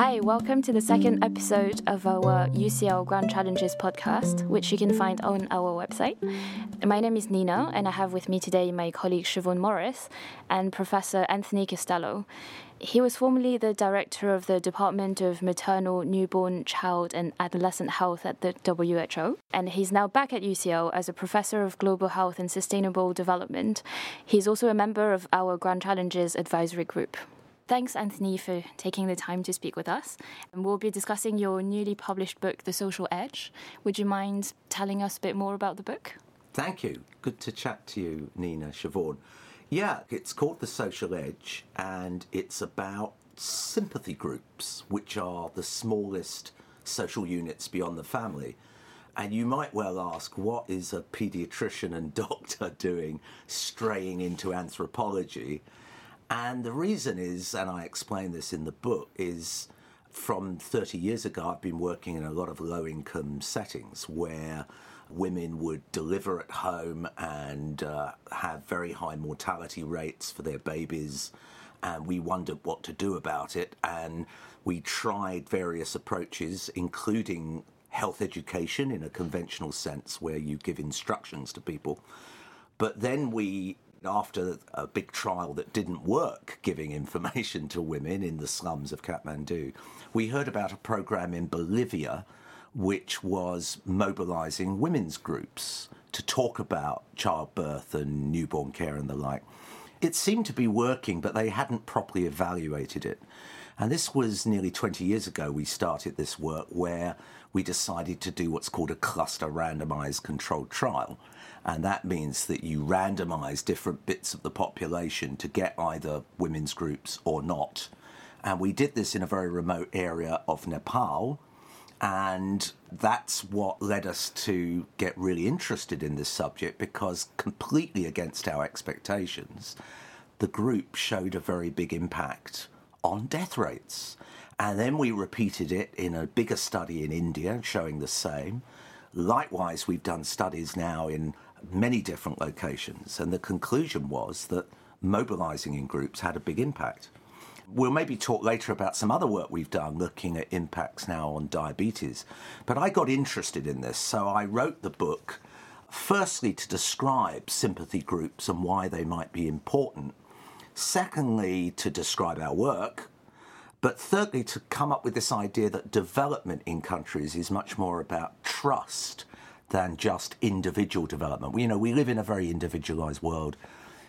Hi, welcome to the second episode of our UCL Grand Challenges podcast, which you can find on our website. My name is Nina, and I have with me today my colleague Siobhan Morris and Professor Anthony Costello. He was formerly the director of the Department of Maternal, Newborn, Child and Adolescent Health at the WHO, and he's now back at UCL as a professor of global health and sustainable development. He's also a member of our Grand Challenges advisory group. Thanks, Anthony, for taking the time to speak with us. And we'll be discussing your newly published book, The Social Edge. Would you mind telling us a bit more about the book? Thank you. Good to chat to you, Nina Siobhan. Yeah, it's called The Social Edge, and it's about sympathy groups, which are the smallest social units beyond the family. And you might well ask, what is a paediatrician and doctor doing straying into anthropology? And the reason is, and I explain this in the book, is from 30 years ago, I've been working in a lot of low income settings where women would deliver at home and uh, have very high mortality rates for their babies. And we wondered what to do about it. And we tried various approaches, including health education in a conventional sense, where you give instructions to people. But then we after a big trial that didn't work giving information to women in the slums of Kathmandu, we heard about a program in Bolivia which was mobilizing women's groups to talk about childbirth and newborn care and the like. It seemed to be working, but they hadn't properly evaluated it. And this was nearly 20 years ago we started this work where we decided to do what's called a cluster randomized controlled trial. And that means that you randomize different bits of the population to get either women's groups or not. And we did this in a very remote area of Nepal. And that's what led us to get really interested in this subject because, completely against our expectations, the group showed a very big impact on death rates. And then we repeated it in a bigger study in India showing the same. Likewise, we've done studies now in many different locations, and the conclusion was that mobilizing in groups had a big impact. We'll maybe talk later about some other work we've done looking at impacts now on diabetes. But I got interested in this, so I wrote the book firstly to describe sympathy groups and why they might be important, secondly, to describe our work. But thirdly, to come up with this idea that development in countries is much more about trust than just individual development. You know, we live in a very individualized world.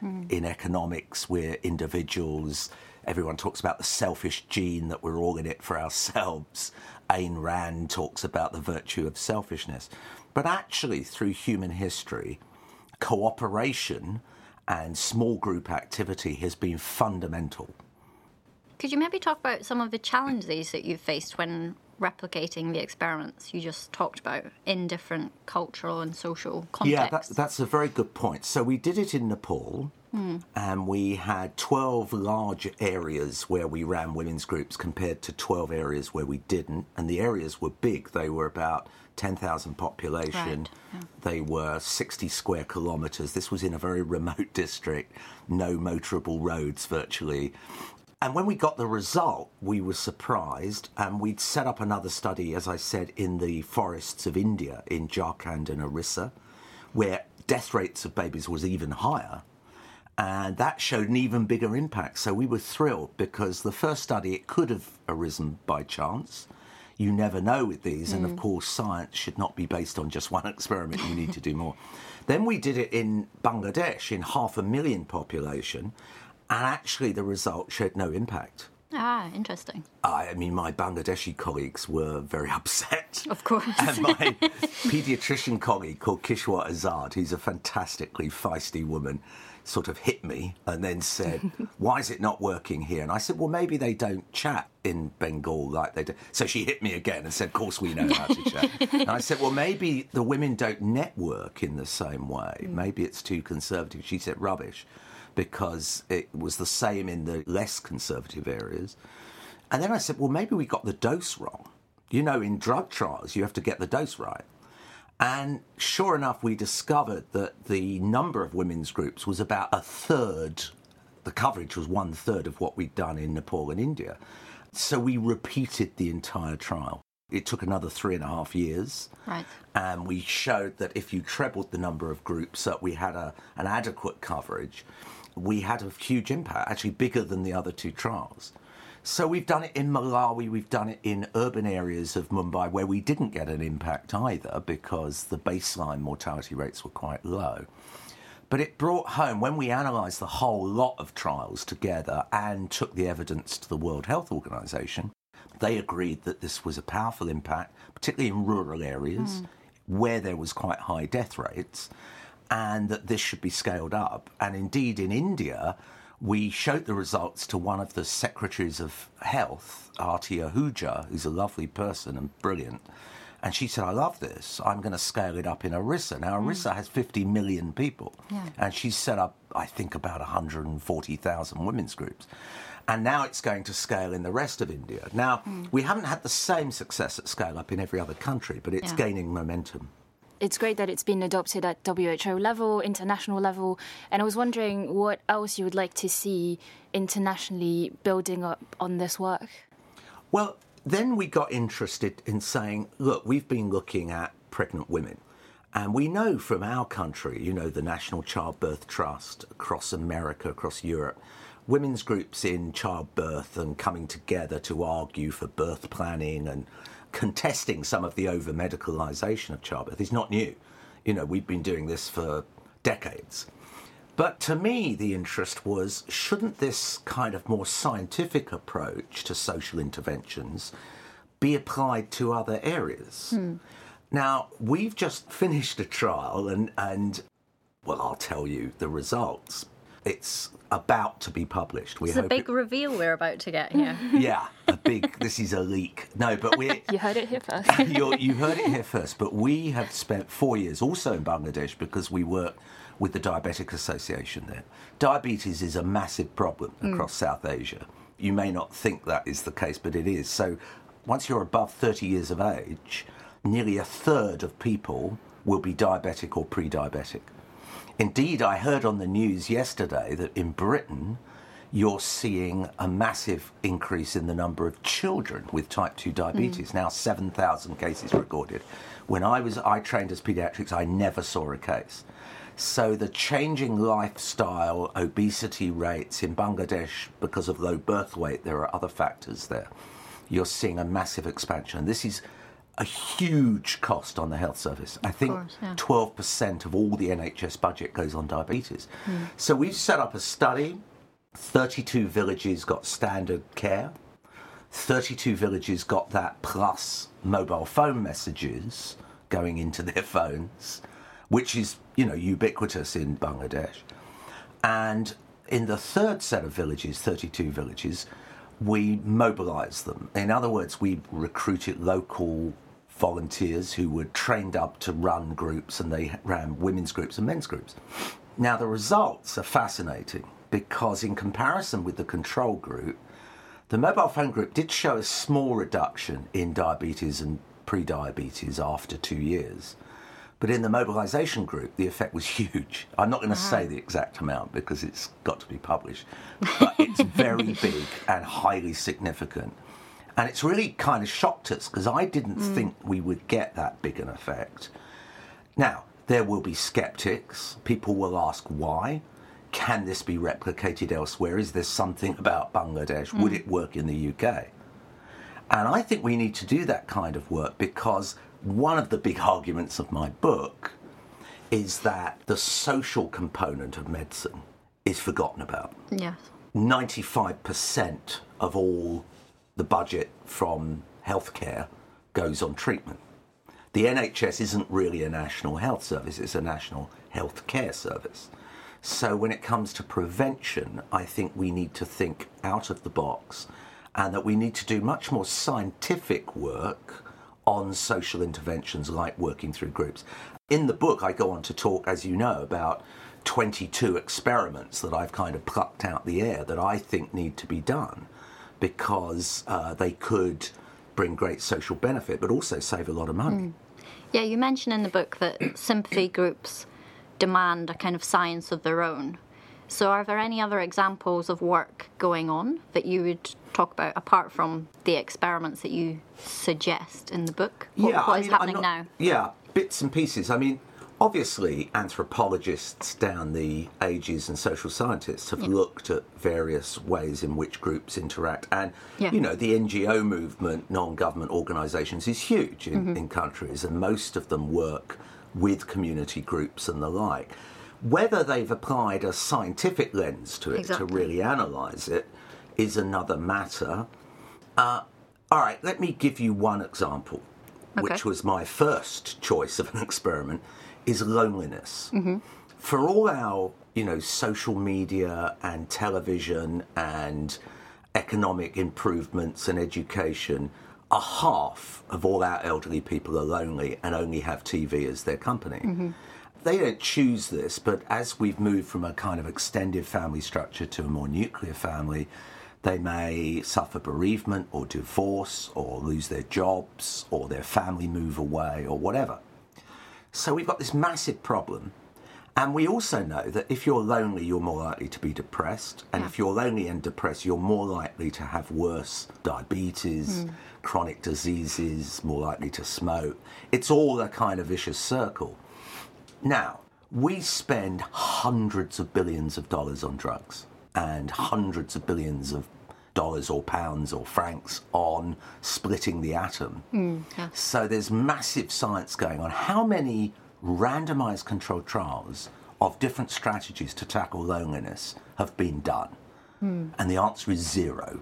Mm. In economics, we're individuals. Everyone talks about the selfish gene that we're all in it for ourselves. Ayn Rand talks about the virtue of selfishness. But actually, through human history, cooperation and small group activity has been fundamental. Could you maybe talk about some of the challenges that you've faced when replicating the experiments you just talked about in different cultural and social contexts. Yeah, that's, that's a very good point. So we did it in Nepal. Mm. And we had 12 large areas where we ran women's groups compared to 12 areas where we didn't. And the areas were big. They were about 10,000 population. Right. Yeah. They were 60 square kilometres. This was in a very remote district, no motorable roads virtually. And when we got the result, we were surprised, and we'd set up another study, as I said, in the forests of India, in Jharkhand and Orissa, where death rates of babies was even higher. And that showed an even bigger impact. So we were thrilled because the first study, it could have arisen by chance. You never know with these. Mm. And of mm. course, science should not be based on just one experiment. You need to do more. Then we did it in Bangladesh, in half a million population and actually the result showed no impact. Ah, interesting. I, mean, my Bangladeshi colleagues were very upset. Of course. and my paediatrician colleague called Kishwar Azad, who's a fantastically feisty woman, sort of hit me and then said, Why is it not working here? And I said, Well, maybe they don't chat in Bengal like they do. So she hit me again and said, Of course, we know how to chat. and I said, Well, maybe the women don't network in the same way. Mm. Maybe it's too conservative. She said, Rubbish because it was the same in the less conservative areas. And then I said, well, maybe we got the dose wrong. You know, in drug trials, you have to get the dose right. And sure enough, we discovered that the number of women's groups was about a third, the coverage was one third of what we'd done in Nepal and India. So we repeated the entire trial. It took another three and a half years. Right. And we showed that if you trebled the number of groups, that we had a, an adequate coverage. We had a huge impact, actually bigger than the other two trials. So we've done it in Malawi, we've done it in urban areas of Mumbai where we didn't get an impact either because the baseline mortality rates were quite low. But it brought home, when we analysed the whole lot of trials together and took the evidence to the World Health Organization, they agreed that this was a powerful impact, particularly in rural areas mm. where there was quite high death rates, and that this should be scaled up. And indeed, in India, we showed the results to one of the secretaries of health, Aarti Ahuja, who's a lovely person and brilliant. And she said, I love this. I'm going to scale it up in Orissa. Now, hmm. Orissa has 50 million people. Yeah. And she's set up, I think, about 140,000 women's groups. And now it's going to scale in the rest of India. Now, hmm. we haven't had the same success at scale up in every other country, but it's Yeah. gaining momentum. It's great that it's been adopted at WHO level, international level, and I was wondering what else you would like to see internationally building up on this work. Well, then we got interested in saying, look, we've been looking at pregnant women. And we know from our country, you know, the National Childbirth Trust across America, across Europe, women's groups in childbirth and coming together to argue for birth planning and contesting some of the over medicalisation of childbirth is not new. You know, we've been doing this for decades. But to me, the interest was shouldn't this kind of more scientific approach to social interventions be applied to other areas? Hmm. Now, we've just finished a trial, and, and well, I'll tell you the results. It's about to be published. We It's a big it- reveal we're about to get here. yeah, a big. this is a leak. No, but we. You heard it here first. You're, you heard it here first, but we have spent four years also in Bangladesh because we work with the Diabetic Association there. Diabetes is a massive problem mm. across South Asia. You may not think that is the case, but it is. So once you're above 30 years of age, nearly a third of people will be diabetic or pre diabetic. Indeed, I heard on the news yesterday that in Britain, you're seeing a massive increase in the number of children with type 2 diabetes. Mm. Now, 7,000 cases recorded. When I was, I trained as pediatrics, I never saw a case. So the changing lifestyle, obesity rates in Bangladesh, because of low birth weight, there are other factors there. You're seeing a massive expansion. This is a huge cost on the health service. I think course, yeah. 12% of all the NHS budget goes on diabetes. Hmm. So we've set up a study. 32 villages got standard care. 32 villages got that plus mobile phone messages going into their phones, which is, you know, ubiquitous in Bangladesh. And in the third set of villages, 32 villages, we mobilized them. In other words, we recruited local volunteers who were trained up to run groups and they ran women's groups and men's groups. Now, the results are fascinating because, in comparison with the control group, the mobile phone group did show a small reduction in diabetes and pre-diabetes after two years. But in the mobilisation group, the effect was huge. I'm not going to say the exact amount because it's got to be published, but it's very big and highly significant. And it's really kind of shocked us because I didn't mm. think we would get that big an effect. Now, there will be skeptics. People will ask why. Can this be replicated elsewhere? Is there something about Bangladesh? Would mm. it work in the UK? And I think we need to do that kind of work because one of the big arguments of my book is that the social component of medicine is forgotten about. yes. 95% of all the budget from healthcare goes on treatment. The NHS isn't really a national health service, it's a national health care service. So when it comes to prevention, I think we need to think out of the box and that we need to do much more scientific work on social interventions like working through groups. In the book, I go on to talk, as you know, about 22 experiments that I've kind of plucked out the air that I think need to be done because uh, they could bring great social benefit but also save a lot of money. Yeah, you mention in the book that sympathy groups demand a kind of science of their own. So, are there any other examples of work going on that you would talk about apart from the experiments that you suggest in the book? What, yeah, what I mean, happening not- now? Yeah, bits and pieces. I mean, obviously, anthropologists down the ages and social scientists have looked at various ways in which groups interact. And, Yeah. you know, the NGO movement, non government organisations, is huge in, in countries, and most of them work with community groups and the like. Whether they've applied a scientific lens to it Exactly. to really analyse it is another matter. Uh, all right, let me give you one example, which was my first choice of an experiment, is loneliness. Mm-hmm. For all our, you know, social media and television and economic improvements and education, a half of all our elderly people are lonely and only have TV as their company. Mm-hmm. They don't choose this, but as we've moved from a kind of extended family structure to a more nuclear family, they may suffer bereavement or divorce or lose their jobs or their family move away or whatever. So we've got this massive problem. And we also know that if you're lonely, you're more likely to be depressed. And Yeah. if you're lonely and depressed, you're more likely to have worse diabetes, hmm. chronic diseases, more likely to smoke. It's all a kind of vicious circle. Now, we spend hundreds of billions of dollars on drugs and hundreds of billions of dollars or pounds or francs on splitting the atom. Hmm, so there's massive science going on. How many randomized controlled trials of different strategies to tackle loneliness have been done? Hmm. And the answer is zero.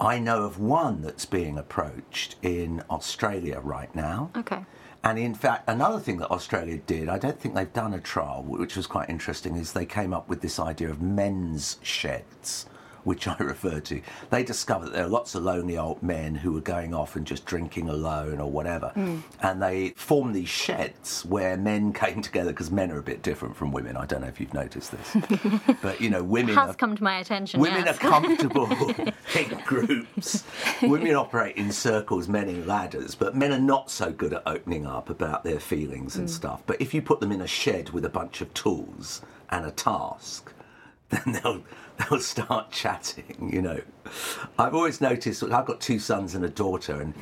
I know of one that's being approached in Australia right now. Okay. And in fact, another thing that Australia did, I don't think they've done a trial, which was quite interesting, is they came up with this idea of men's sheds, which I refer to. They discovered that there are lots of lonely old men who were going off and just drinking alone or whatever. Hmm. And they formed these sheds where men came together because men are a bit different from women. I don't know if you've noticed this. but, you know, women Has are come to my attention. Women yes. are comfortable in groups. Women operate in circles, men in ladders, but men are not so good at opening up about their feelings and hmm. stuff. But if you put them in a shed with a bunch of tools and a task, then they'll they'll start chatting, you know. I've always noticed I've got two sons and a daughter and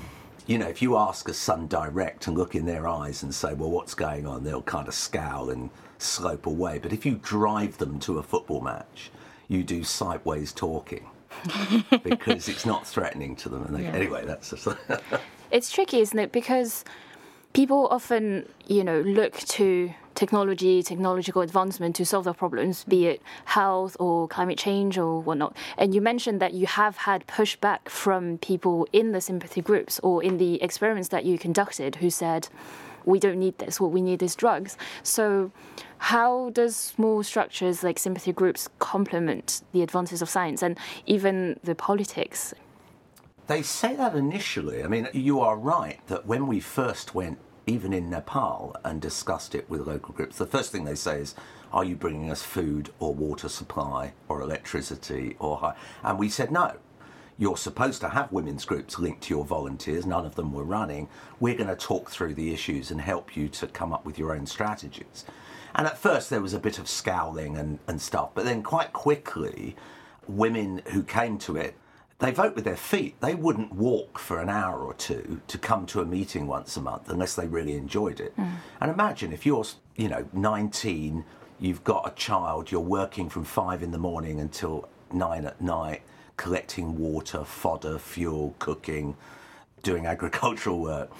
you know, if you ask a son direct and look in their eyes and say, Well, what's going on? they'll kind of scowl and slope away. But if you drive them to a football match, you do sideways talking. because it's not threatening to them. And they, Yeah. Anyway, that's just It's tricky, isn't it? Because people often, you know, look to technology, technological advancement to solve their problems, be it health or climate change or whatnot. And you mentioned that you have had pushback from people in the sympathy groups or in the experiments that you conducted who said, we don't need this, what we need is drugs. So, how does small structures like sympathy groups complement the advances of science and even the politics? They say that initially. I mean, you are right that when we first went, even in Nepal, and discussed it with local groups, the first thing they say is, Are you bringing us food or water supply or electricity or. And we said, No. You're supposed to have women's groups linked to your volunteers. None of them were running. We're going to talk through the issues and help you to come up with your own strategies. And at first, there was a bit of scowling and, and stuff, but then quite quickly, women who came to it they vote with their feet. They wouldn't walk for an hour or two to come to a meeting once a month unless they really enjoyed it. Hmm. And imagine if you're, you know, 19, you've got a child, you're working from five in the morning until nine at night, collecting water, fodder, fuel, cooking, doing agricultural work,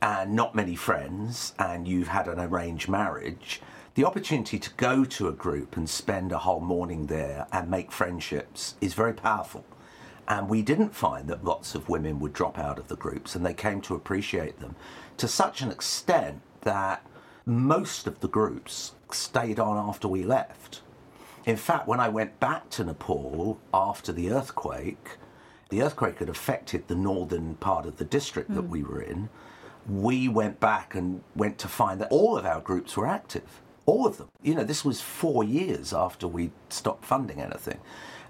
and not many friends, and you've had an arranged marriage. The opportunity to go to a group and spend a whole morning there and make friendships is very powerful. And we didn't find that lots of women would drop out of the groups and they came to appreciate them to such an extent that most of the groups stayed on after we left. In fact, when I went back to Nepal after the earthquake, the earthquake had affected the northern part of the district that hmm. we were in. We went back and went to find that all of our groups were active. All of them. You know, this was four years after we stopped funding anything.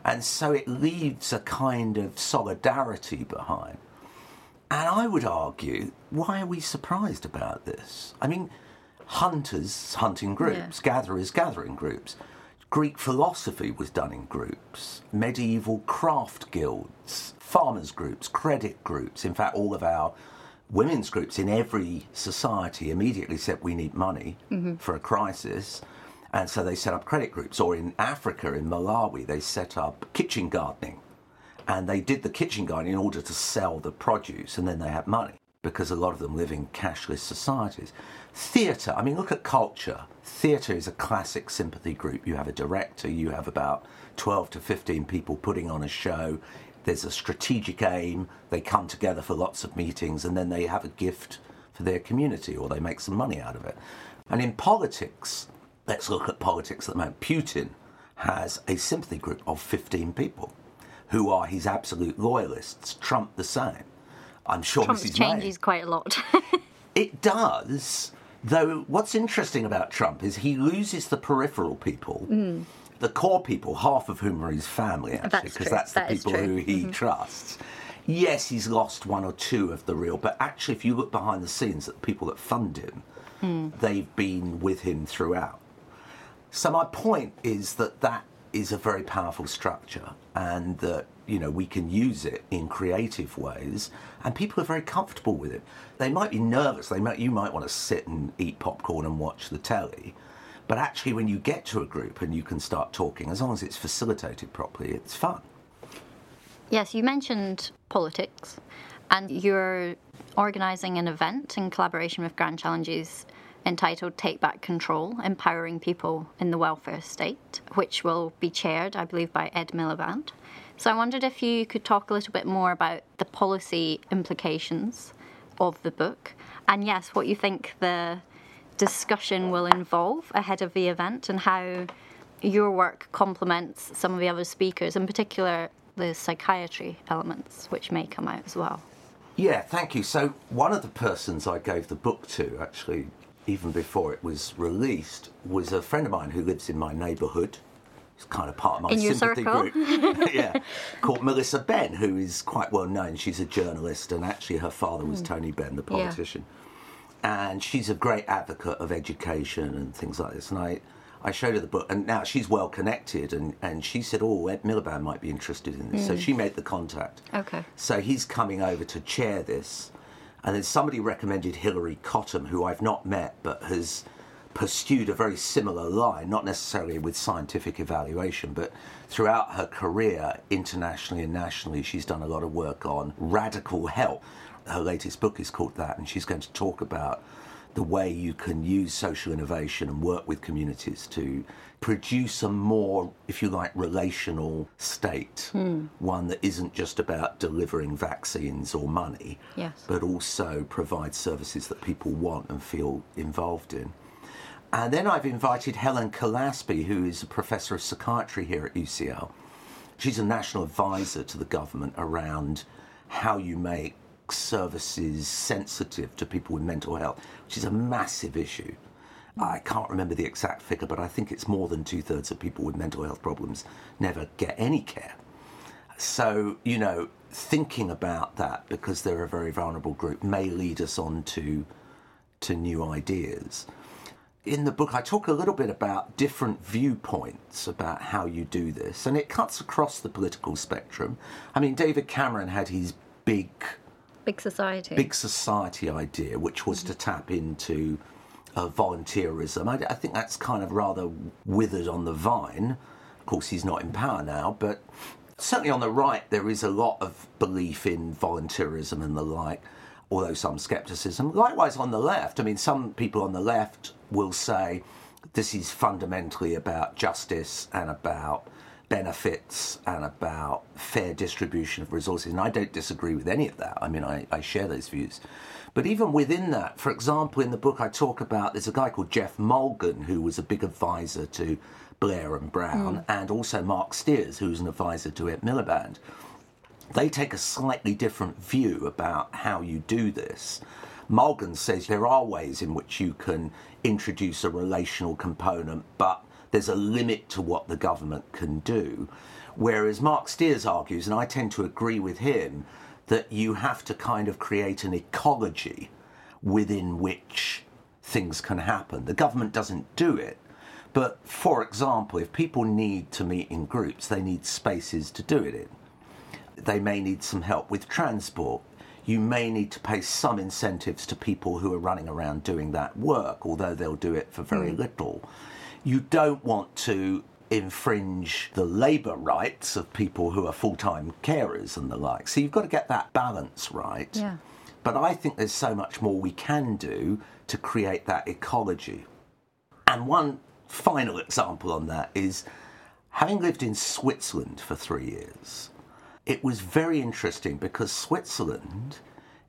And so it leaves a kind of solidarity behind. And I would argue, why are we surprised about this? I mean, hunters hunting groups, gatherers gathering groups. Greek philosophy was done in groups, medieval craft guilds, farmers' groups, credit groups. In fact, all of our women's groups in every society immediately said we need money mm-hmm. for a crisis. And so they set up credit groups. Or in Africa, in Malawi, they set up kitchen gardening. And they did the kitchen gardening in order to sell the produce, and then they had money because a lot of them live in cashless societies. Theatre, I mean, look at culture. Theatre is a classic sympathy group. You have a director, you have about 12 to 15 people putting on a show. There's a strategic aim, they come together for lots of meetings, and then they have a gift for their community or they make some money out of it. And in politics, let's look at politics at the moment. Putin has a sympathy group of 15 people who are his absolute loyalists. Trump the same. I'm sure Trump Mrs. changes quite a lot. It does, though. What's interesting about Trump is he loses the peripheral people, the core people, half of whom are his family, actually, because true. that's the That people. Mm-hmm. who he trusts. Yes, he's lost one or two of the real, but actually, if you look behind the scenes at the people that fund him, Hmm. they've been with him throughout. So my point is that that is a very powerful structure, and that you know we can use it in creative ways, and people are very comfortable with it. They might be nervous. They might you might want to sit and eat popcorn and watch the telly, but actually, when you get to a group and you can start talking, as long as it's facilitated properly, it's fun. yes, you mentioned politics, and you're organising an event in collaboration with Grand Challenges entitled Take Back Control Empowering People in the Welfare State, which will be chaired, I believe, by Ed Miliband. So I wondered if you could talk a little bit more about the policy implications of the book, and yes, what you think the discussion will involve ahead of the event and how your work complements some of the other speakers, in particular the psychiatry elements, which may come out as well. Yeah, thank you. So, one of the persons I gave the book to, actually, even before it was released, was a friend of mine who lives in my neighbourhood. It's kind of part of my In sympathy group. yeah, called Melissa Benn, who is quite well known. She's a journalist, and actually, her father was Tony Benn, the Hmm. Yeah. politician. And she's a great advocate of education and things like this. And I, I showed her the book, and now she's well connected, and, and she said, "Oh, Ed Miliband might be interested in this." Hmm. So she made the contact. Okay. So he's coming over to chair this. And then somebody recommended Hilary Cottam, who I've not met but has pursued a very similar line, not necessarily with scientific evaluation, but throughout her career, internationally and nationally, she's done a lot of work on Radical Help. Her latest book is called that, and she's going to talk about the way you can use social innovation and work with communities to produce a more, if you like, relational state. Hmm. One that isn't just about delivering vaccines or money, Yes. but also provide services that people want and feel involved in. And then I've invited Helen Killaspy, who is a professor of psychiatry here at UCL. She's a national advisor to the government around how you make services sensitive to people with mental health, which is a massive issue. I can't remember the exact figure, but I think it's more than two thirds of people with mental health problems never get any care. So, you know, thinking about that because they're a very vulnerable group may lead us on to, to new ideas. In the book, I talk a little bit about different viewpoints about how you do this, and it cuts across the political spectrum. I mean, David Cameron had his big Big society. big society idea, which was to tap into uh, volunteerism. I, I think that's kind of rather withered on the vine. Of course, he's not in power now, but certainly on the right, there is a lot of belief in volunteerism and the like, although some skepticism. Likewise, on the left, I mean, some people on the left will say this is fundamentally about justice and about benefits and about fair distribution of resources. And I don't disagree with any of that. I mean, I, I share those views. But even within that, for example, in the book I talk about, there's a guy called Geoff Mulgan who was a big advisor to Blair and Brown, mm. and also Marc Stears, who's an advisor to Ed Miliband. They take a slightly different view about how you do this. Mulgan says there are ways in which you can introduce a relational component, but there's a limit to what the government can do. Whereas Marc Stears argues, and I tend to agree with him, that you have to kind of create an ecology within which things can happen. The government doesn't do it, But for example, if people need to meet in groups, they need spaces to do it in. They may need some help with transport. You may need to pay some incentives to people who are running around doing that work, although they'll do it for very hmm. little. You don't want to infringe the labour rights of people who are full time carers and the like. So you've got to get that balance right. Yeah. But I think there's so much more we can do to create that ecology. And one final example on that is having lived in Switzerland for three years, it was very interesting because Switzerland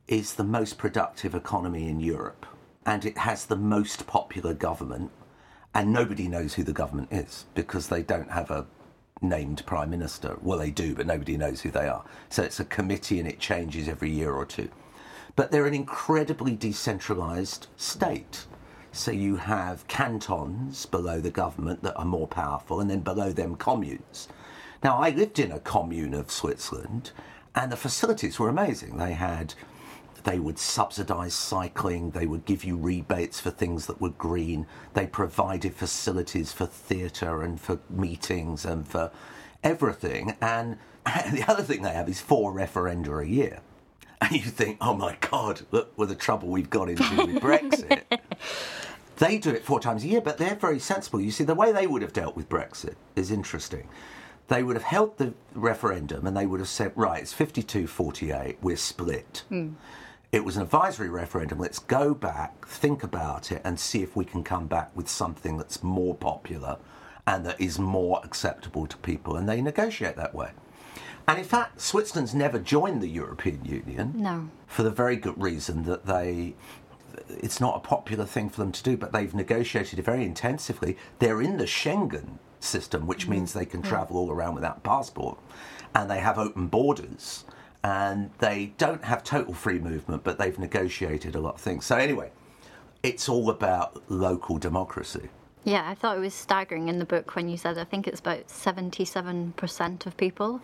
is the most productive economy in Europe and it has the most popular government, and nobody knows who the government is because they don't have a named prime minister. Well, they do, but nobody knows who they are. So it's a committee and it changes every year or two. But they're an incredibly decentralized state. So you have cantons below the government that are more powerful, and then below them communes. Now, I lived in a commune of Switzerland, and the facilities were amazing. They had, they would subsidise cycling, they would give you rebates for things that were green, they provided facilities for theatre and for meetings and for everything. And, the other thing they have is four referenda a year. And you think, oh my God, look with the trouble we've got into with Brexit. They do it four times a year, but they're very sensible. You see, the way they would have dealt with Brexit is interesting. They would have held the referendum and they would have said, right, it's 52 48, we're split. Hmm. It was an advisory referendum. Let's go back, think about it, and see if we can come back with something that's more popular and that is more acceptable to people. And they negotiate that way. And in fact, Switzerland's never joined the European Union No. for the very good reason that they it's not a popular thing for them to do but they've negotiated it very intensively they're in the Schengen system which mm-hmm. means they can travel all around without passport and they have open borders and they don't have total free movement but they've negotiated a lot of things so anyway it's all about local democracy Yeah, I thought it was staggering in the book when you said I think it's about 77% of people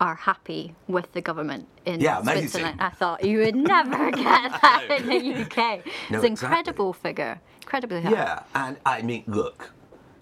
are happy with the government in Yeah. Switzerland. I thought you would never get that in the UK. No, it's an exactly. incredible figure. Incredibly high. Yeah, and I mean, look,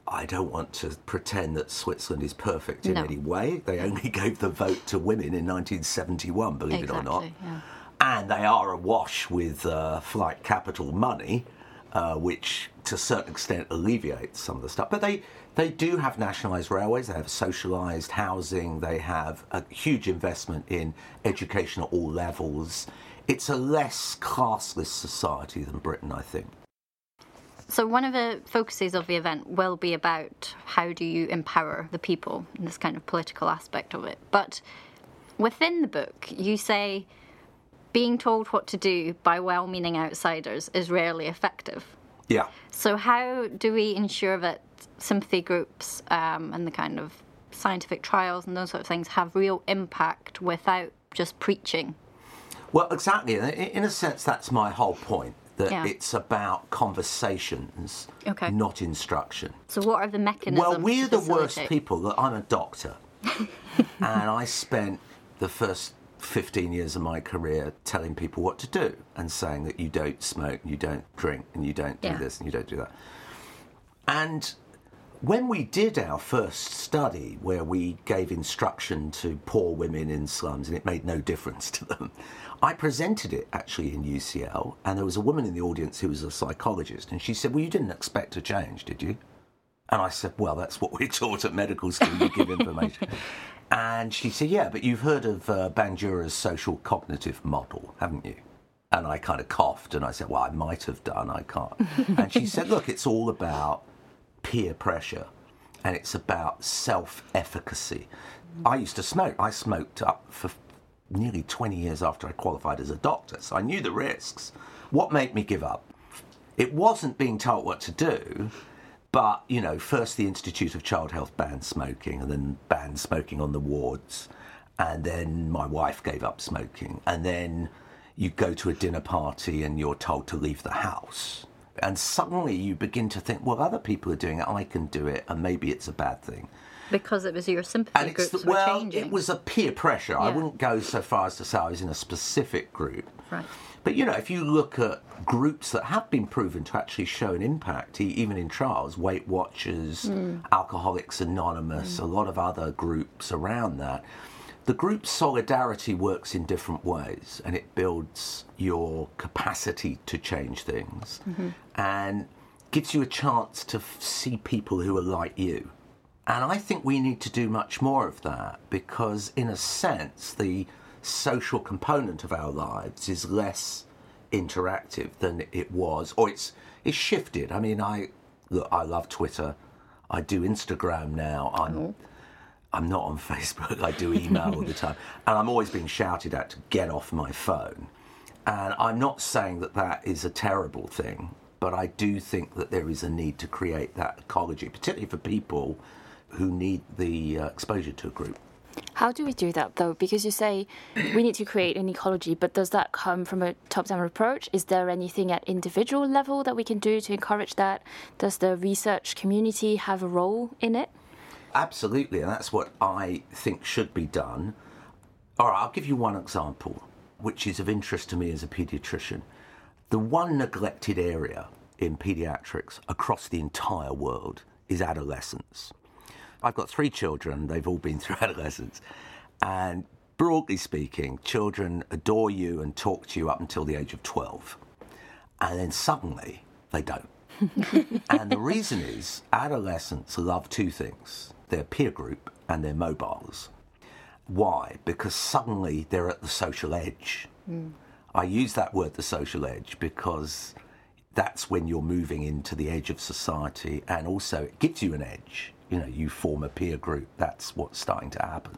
I don't want to pretend that Switzerland is perfect in No. any way. They only gave the vote to women in 1971, believe it or not. Yeah. And they are awash with uh, flight capital money, uh, which to a certain extent alleviates some of the stuff. But they, they do have nationalised railways, they have socialised housing, they have a huge investment in education at all levels. It's a less classless society than Britain, I think. So one of the focuses of the event will be about how do you empower the people in this kind of political aspect of it. But within the book, you say being told what to do by well-meaning outsiders is rarely effective. Yeah. So how do we ensure that sympathy groups um, and the kind of scientific trials and those sort of things have real impact without just preaching? Well, exactly. In a sense, that's my whole point. That Yeah. it's about conversations, Okay. not instruction. So what are the mechanisms? Well, we're the worst people. I'm a doctor, and I spent the first 15 years of my career telling people what to do and saying that you don't smoke, and you don't drink, and you don't do Yeah. this and you don't do that. And when we did our first study where we gave instruction to poor women in slums and it made no difference to them, I presented it actually in UCL and there was a woman in the audience who was a psychologist and she said, Well, you didn't expect a change, did you? And I said, Well, that's what we're taught at medical school, you give information. and she said, Yeah, but you've heard of uh, Bandura's social cognitive model, haven't you? And I kind of coughed and I said, Well, I might have done, I can't. and she said, Look, it's all about peer pressure and it's about self efficacy. I used to smoke. I smoked up for nearly 20 years after I qualified as a doctor, so I knew the risks. What made me give up? It wasn't being told what to do, but, you know, first the Institute of Child Health banned smoking and then banned smoking on the wards. And then my wife gave up smoking. And then you go to a dinner party and you're told to leave the house. And suddenly you begin to think, well, other people are doing it, I can do it, and maybe it's a bad thing. Because it was your sympathy and groups were well, changing. it was a peer pressure. I wouldn't go so far as to say I was in a specific group. Right. But you know, if you look at groups that have been proven to actually show an impact, even in trials, Weight Watchers, hmm. Alcoholics Anonymous, hmm. a lot of other groups around that, the group solidarity works in different ways and it builds your capacity to change things mm-hmm. and gives you a chance to see people who are like you. And I think we need to do much more of that because, in a sense, the social component of our lives is less interactive than it was, or it's it's shifted. I mean, I look, I love Twitter. I do Instagram now. I'm oh. I'm not on Facebook. I do email all the time, and I'm always being shouted at to get off my phone. And I'm not saying that that is a terrible thing, but I do think that there is a need to create that ecology, particularly for people who need the uh, exposure to a group. How do we do that though? Because you say we need to create an ecology, but does that come from a top down approach? Is there anything at individual level that we can do to encourage that? Does the research community have a role in it? Absolutely, and that's what I think should be done. All right, I'll give you one example, which is of interest to me as a paediatrician. The one neglected area in paediatrics across the entire world is adolescence. I've got three children, they've all been through adolescence. And broadly speaking, children adore you and talk to you up until the age of 12. And then suddenly, they don't. and the reason is adolescents love two things their peer group and their mobiles. Why? Because suddenly they're at the social edge. Hmm. I use that word, the social edge, because that's when you're moving into the edge of society and also it gives you an edge. You know, you form a peer group, that's what's starting to happen.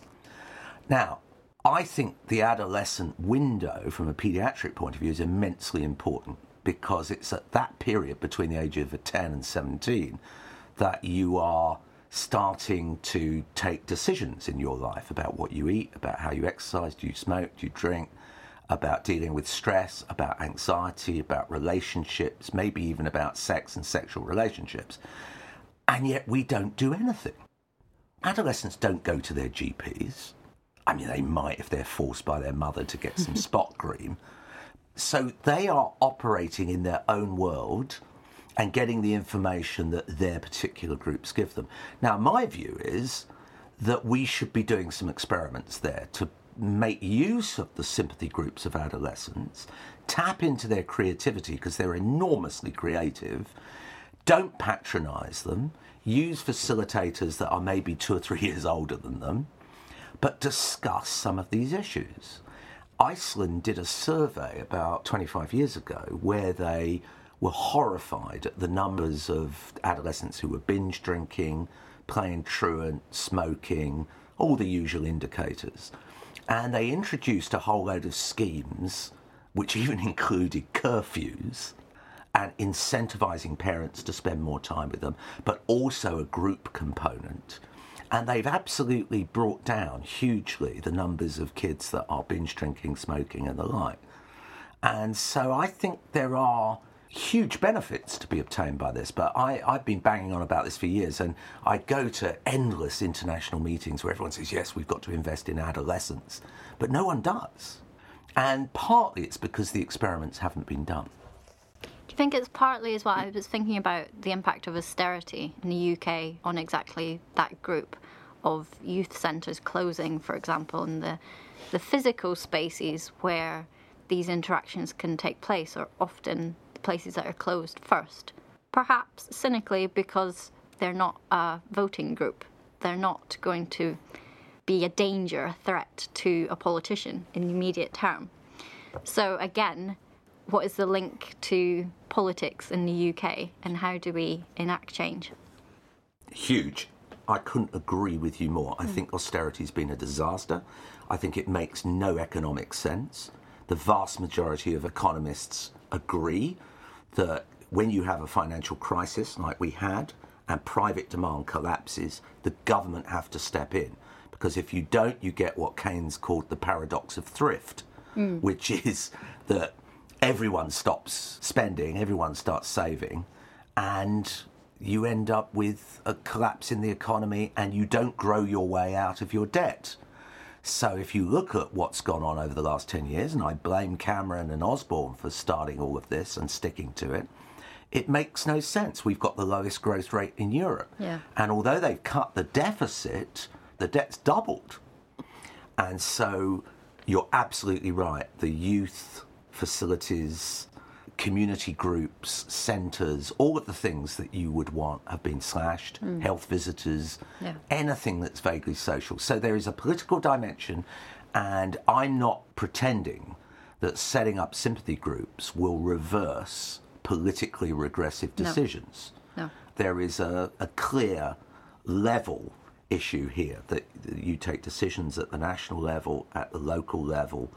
Now, I think the adolescent window from a pediatric point of view is immensely important because it's at that period between the age of 10 and 17 that you are starting to take decisions in your life about what you eat, about how you exercise, do you smoke, do you drink, about dealing with stress, about anxiety, about relationships, maybe even about sex and sexual relationships. And yet we don't do anything. Adolescents don't go to their GPs. I mean, they might if they're forced by their mother to get some spot cream. So they are operating in their own world and getting the information that their particular groups give them. Now, my view is that we should be doing some experiments there to make use of the sympathy groups of adolescents, tap into their creativity because they're enormously creative, don't patronize them, use facilitators that are maybe two or three years older than them, but discuss some of these issues. Iceland did a survey about 25 years ago where they were horrified at the numbers of adolescents who were binge drinking, playing truant, smoking, all the usual indicators. And they introduced a whole load of schemes, which even included curfews and incentivizing parents to spend more time with them, but also a group component. And they've absolutely brought down hugely the numbers of kids that are binge drinking, smoking, and the like. And so I think there are huge benefits to be obtained by this. But I, I've been banging on about this for years, and I go to endless international meetings where everyone says, yes, we've got to invest in adolescents. But no one does. And partly it's because the experiments haven't been done. Think it's partly as well? I was thinking about the impact of austerity in the UK on exactly that group of youth centres closing, for example, and the the physical spaces where these interactions can take place are often the places that are closed first. Perhaps cynically because they're not a voting group. They're not going to be a danger, a threat to a politician in the immediate term. So again, what is the link to politics in the UK and how do we enact change? huge. I couldn't agree with you more. I hmm. think austerity's been a disaster. I think it makes no economic sense. The vast majority of economists agree that when you have a financial crisis like we had and private demand collapses, the government have to step in. Because if you don't, you get what Keynes called the paradox of thrift, hmm. which is that everyone stops spending, everyone starts saving, and you end up with a collapse in the economy and you don't grow your way out of your debt. So if you look at what's gone on over the last 10 years, and I blame Cameron and Osborne for starting all of this and sticking to it, it makes no sense. We've got the lowest growth rate in Europe. Yeah. And although they've cut the deficit, the debt's doubled. And so you're absolutely right. The youth facilities, community groups, centres, all of the things that you would want have been slashed, mm. health visitors, Yeah. anything that's vaguely social. So there is a political dimension, and I'm not pretending that setting up sympathy groups will reverse politically regressive decisions. No. There is a, a clear level issue here that you take decisions at the national level, at the local level.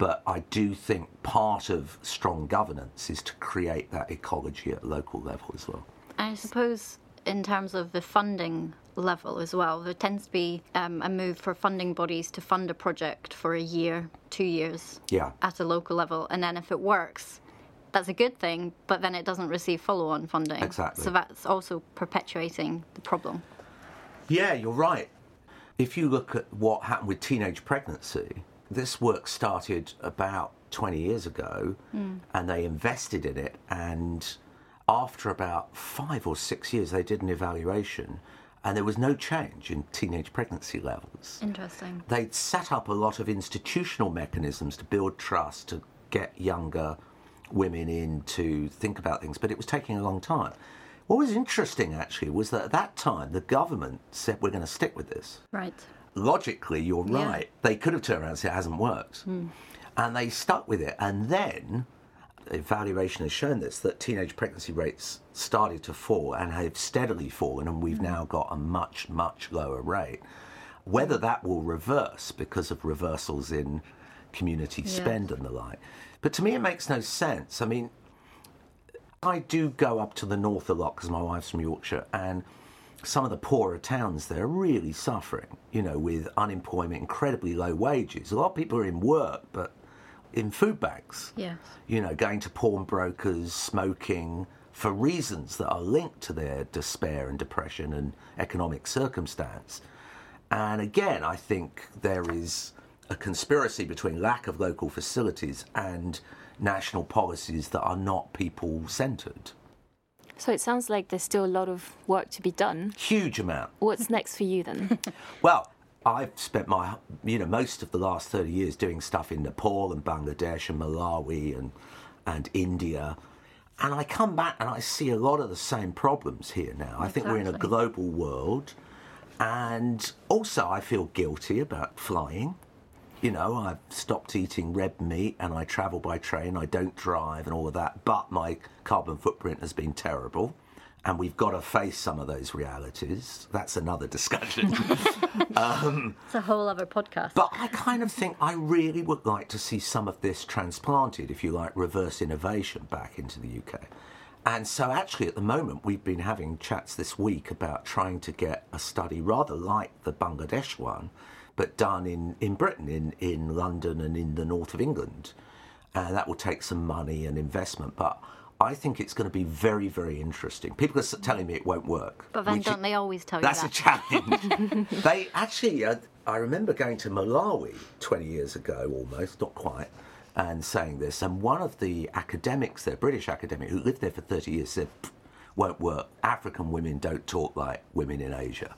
But I do think part of strong governance is to create that ecology at local level as well. I suppose in terms of the funding level as well, there tends to be um, a move for funding bodies to fund a project for a year, two years Yeah. at a local level, and then if it works, that's a good thing, but then it doesn't receive follow on funding. Exactly. So that's also perpetuating the problem. Yeah, you're right. If you look at what happened with teenage pregnancy, this work started about 20 years ago hmm. and they invested in it. And after about five or six years, they did an evaluation and there was no change in teenage pregnancy levels. Interesting. They'd set up a lot of institutional mechanisms to build trust, to get younger women in to think about things, but it was taking a long time. What was interesting actually was that at that time the government said we're going to stick with this. Right. Logically, you're Yeah. right. They could have turned around and said it hasn't worked. Hmm. And they stuck with it. And then evaluation has shown this that teenage pregnancy rates started to fall and have steadily fallen, and we've hmm. now got a much, much lower rate. Whether that will reverse because of reversals in community Yes. spend and the like. But to me, it makes no sense. I mean, I do go up to the north a lot because my wife's from Yorkshire, and some of the poorer towns there are really suffering, you know, with unemployment, incredibly low wages. A lot of people are in work, but in food banks. Yes. you know, going to pawnbrokers, smoking for reasons that are linked to their despair and depression and economic circumstance. And again, I think there is a conspiracy between lack of local facilities and national policies that are not people centred. So it sounds like there's still a lot of work to be done. Huge amount. What's next for you then? Well, I've spent my, you know, most of the last 30 years doing stuff in Nepal and Bangladesh and Malawi and, and India. And I come back and I see a lot of the same problems here now. I think we're in a global world. And also, I feel guilty about flying. You know, I've stopped eating red meat and I travel by train. I don't drive and all of that. But my carbon footprint has been terrible. And we've got to face some of those realities. That's another discussion. Um, it's a whole other podcast. But I kind of think I really would like to see some of this transplanted, if you like, reverse innovation back into the UK. And so, actually, at the moment, we've been having chats this week about trying to get a study rather like the Bangladesh one, but done in, in Britain, in, in London and in the north of England. And that will take some money and investment. But I think it's going to be very, very interesting. People are telling me it won't work. but then don't they always tell you that's you a challenge. they actually, uh, I remember going to Malawi 20 years ago almost, not quite, and saying this. And one of the academics there, British academic, who lived there for 30 years, said, won't work. African women don't talk like women in Asia.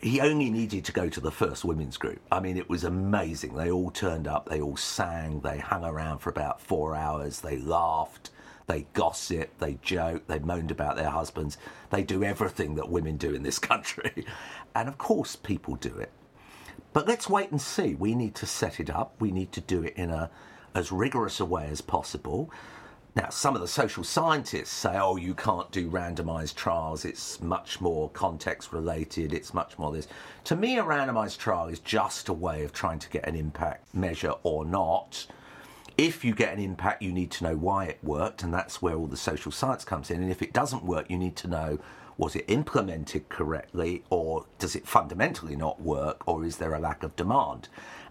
He only needed to go to the first women's group. I mean, it was amazing. They all turned up, they all sang, they hung around for about four hours, they laughed, they gossiped, they joked, they moaned about their husbands. They do everything that women do in this country. And of course, people do it. But let's wait and see. We need to set it up. We need to do it in a as rigorous a way as possible. Now, some of the social scientists say, oh, you can't do randomized trials. It's much more context related. It's much more this. To me, a randomized trial is just a way of trying to get an impact measure or not. If you get an impact, you need to know why it worked, and that's where all the social science comes in. And if it doesn't work, you need to know was it implemented correctly, or does it fundamentally not work, or is there a lack of demand?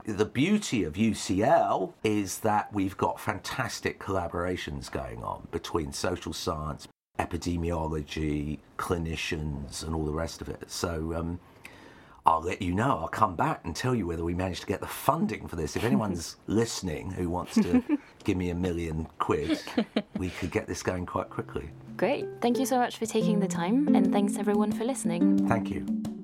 The beauty of UCL is that we've got fantastic collaborations going on between social science, epidemiology, clinicians, and all the rest of it. So um, I'll let you know. I'll come back and tell you whether we managed to get the funding for this. If anyone's listening who wants to give me a million quid, we could get this going quite quickly. Great. Thank you so much for taking the time, and thanks everyone for listening. Thank you.